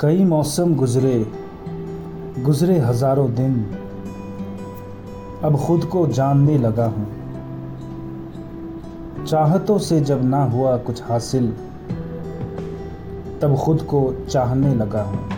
कई मौसम गुजरे गुजरे हज़ारों दिन। अब खुद को जानने लगा हूँ। चाहतों से जब ना हुआ कुछ हासिल, तब खुद को चाहने लगा हूँ।